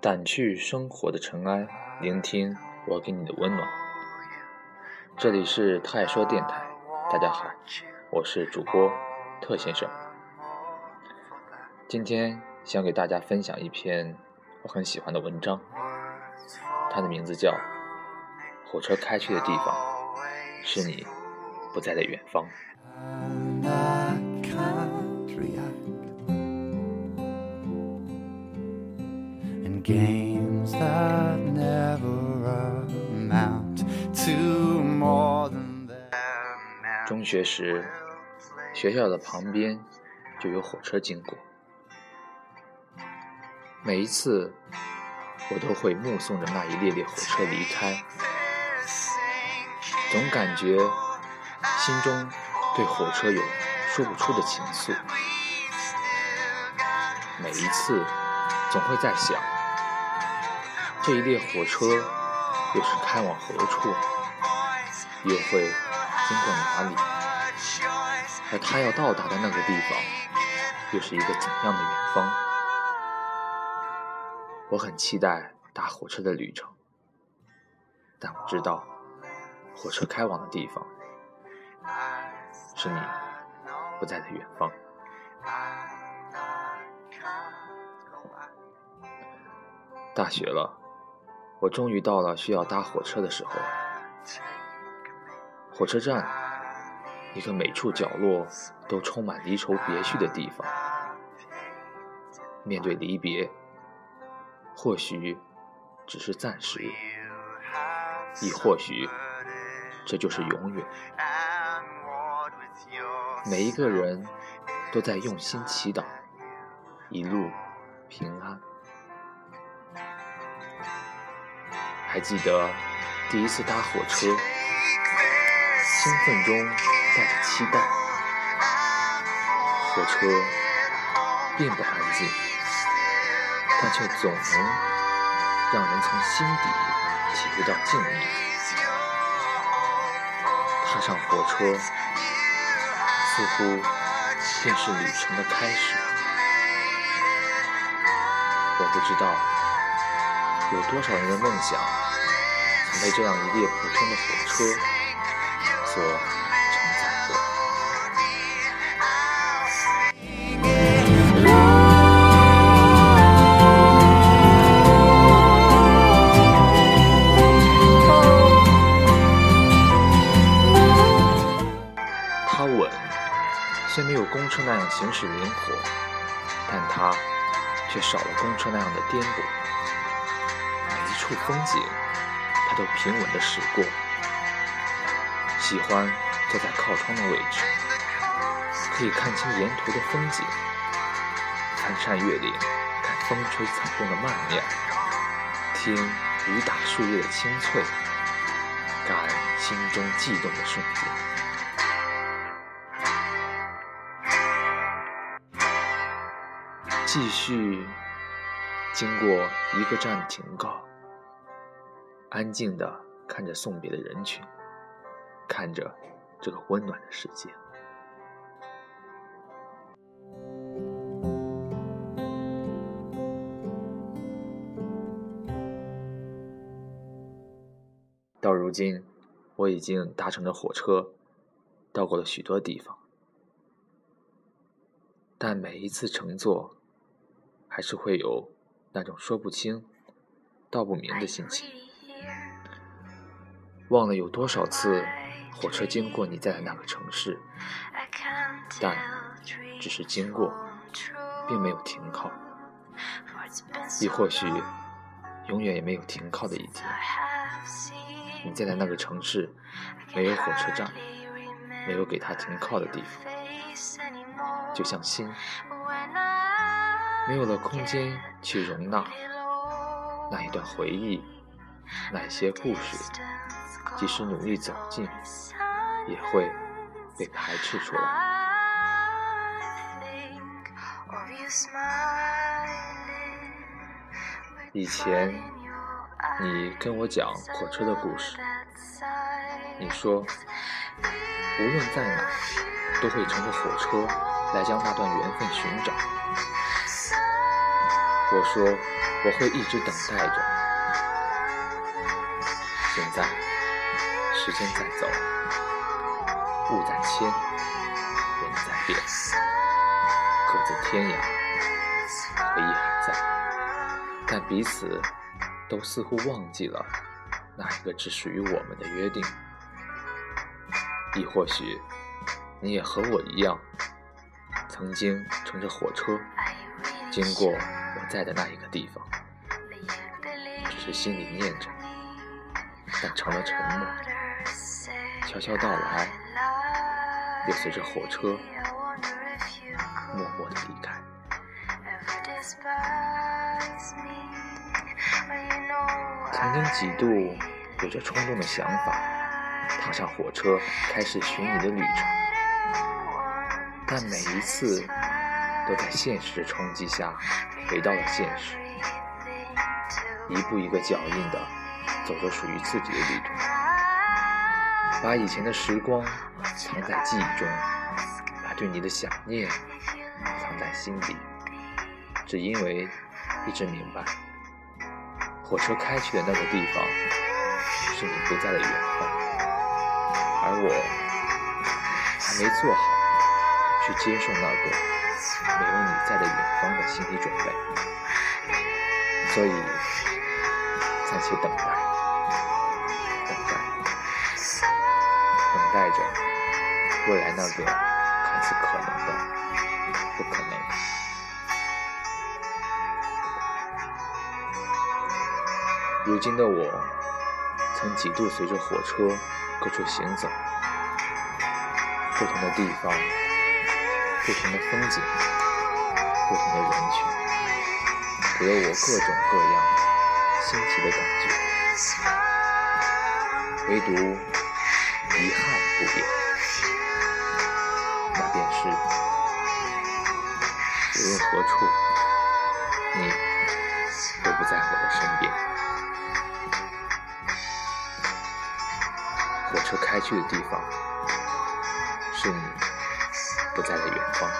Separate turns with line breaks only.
掸去生活的尘埃，聆听我给你的温暖。这里是特爱说电台，大家好，我是主播特先生。今天想给大家分享一篇我很喜欢的文章，它的名字叫《火车开去的地方是你不在的远方》。Games are never amount to more than that 中学时，学校的旁边就有火车经过。每一次，我都会目送着那一列列火车离开，总感觉心中对火车有说不出的情愫。每一次，总会在想，这一列火车又是开往何处，又会经过哪里，而他要到达的那个地方，又是一个怎样的远方？我很期待搭火车的旅程，但我知道，火车开往的地方是你不在的远方。大学了，我终于到了需要搭火车的时候。火车站，一个每处角落都充满离愁别绪的地方。面对离别。或许只是暂时，亦或许这就是永远。每一个人都在用心祈祷，一路平安。还记得第一次搭火车，兴奋中带着期待，火车并不安静。但却总能让人从心底体会到静谧。踏上火车，似乎便是旅程的开始。我不知道有多少人的梦想曾被这样一列普通的火车所承载过？它稳。虽没有公车那样行驶灵活，但它却少了公车那样的颠簸。风景，它都平稳地驶过。喜欢坐在靠窗的位置，可以看清沿途的风景，翻山越岭，看风吹草动的曼妙，听雨打树叶的清脆，感心中悸动的瞬间。继续经过一个站停靠，安静的看着送别的人群，看着这个温暖的世界。到如今，我已经搭乘着火车，到过了许多地方，但每一次乘坐。还是会有那种说不清、道不明的心情。忘了有多少次火车经过你在的那个城市，但只是经过，并没有停靠。亦或许，永远也没有停靠的一天。你在的那个城市，没有火车站，没有给它停靠的地方，就像心。没有了空间去容纳那一段回忆，那些故事，即使努力走近，也会被排斥出来。以前你跟我讲火车的故事，你说无论在哪，都会乘着火车来将那段缘分寻找。我说我会一直等待着。现在时间在走，物在迁，人在变，各自天涯，回忆还在，但彼此都似乎忘记了那一个只属于我们的约定。亦或许你也和我一样，曾经乘着火车经过我在的那一个地方，只是心里念着。但成了沉默，悄悄到来，又随着火车默默的离开。曾经几度有着冲动的想法，踏上火车开始寻你的旅程，但每一次都在现实的冲击下回到了现实，一步一个脚印的。走着属于自己的旅途，把以前的时光藏在记忆中，把对你的想念藏在心底，只因为一直明白，火车开去的那个地方是你不在的远方，而我还没做好去接受那个没有你在的远方的心理准备，所以暂且等待。等待，等待着未来那个看似可能的不可能。如今的我，曾几度随着火车各处行走，不同的地方，不同的风景，不同的人群，给了我各种各样的新奇的感觉，唯独。遗憾不变，那便是无论何处，你都不在我的身边。火车开去的地方，是你不在的远方。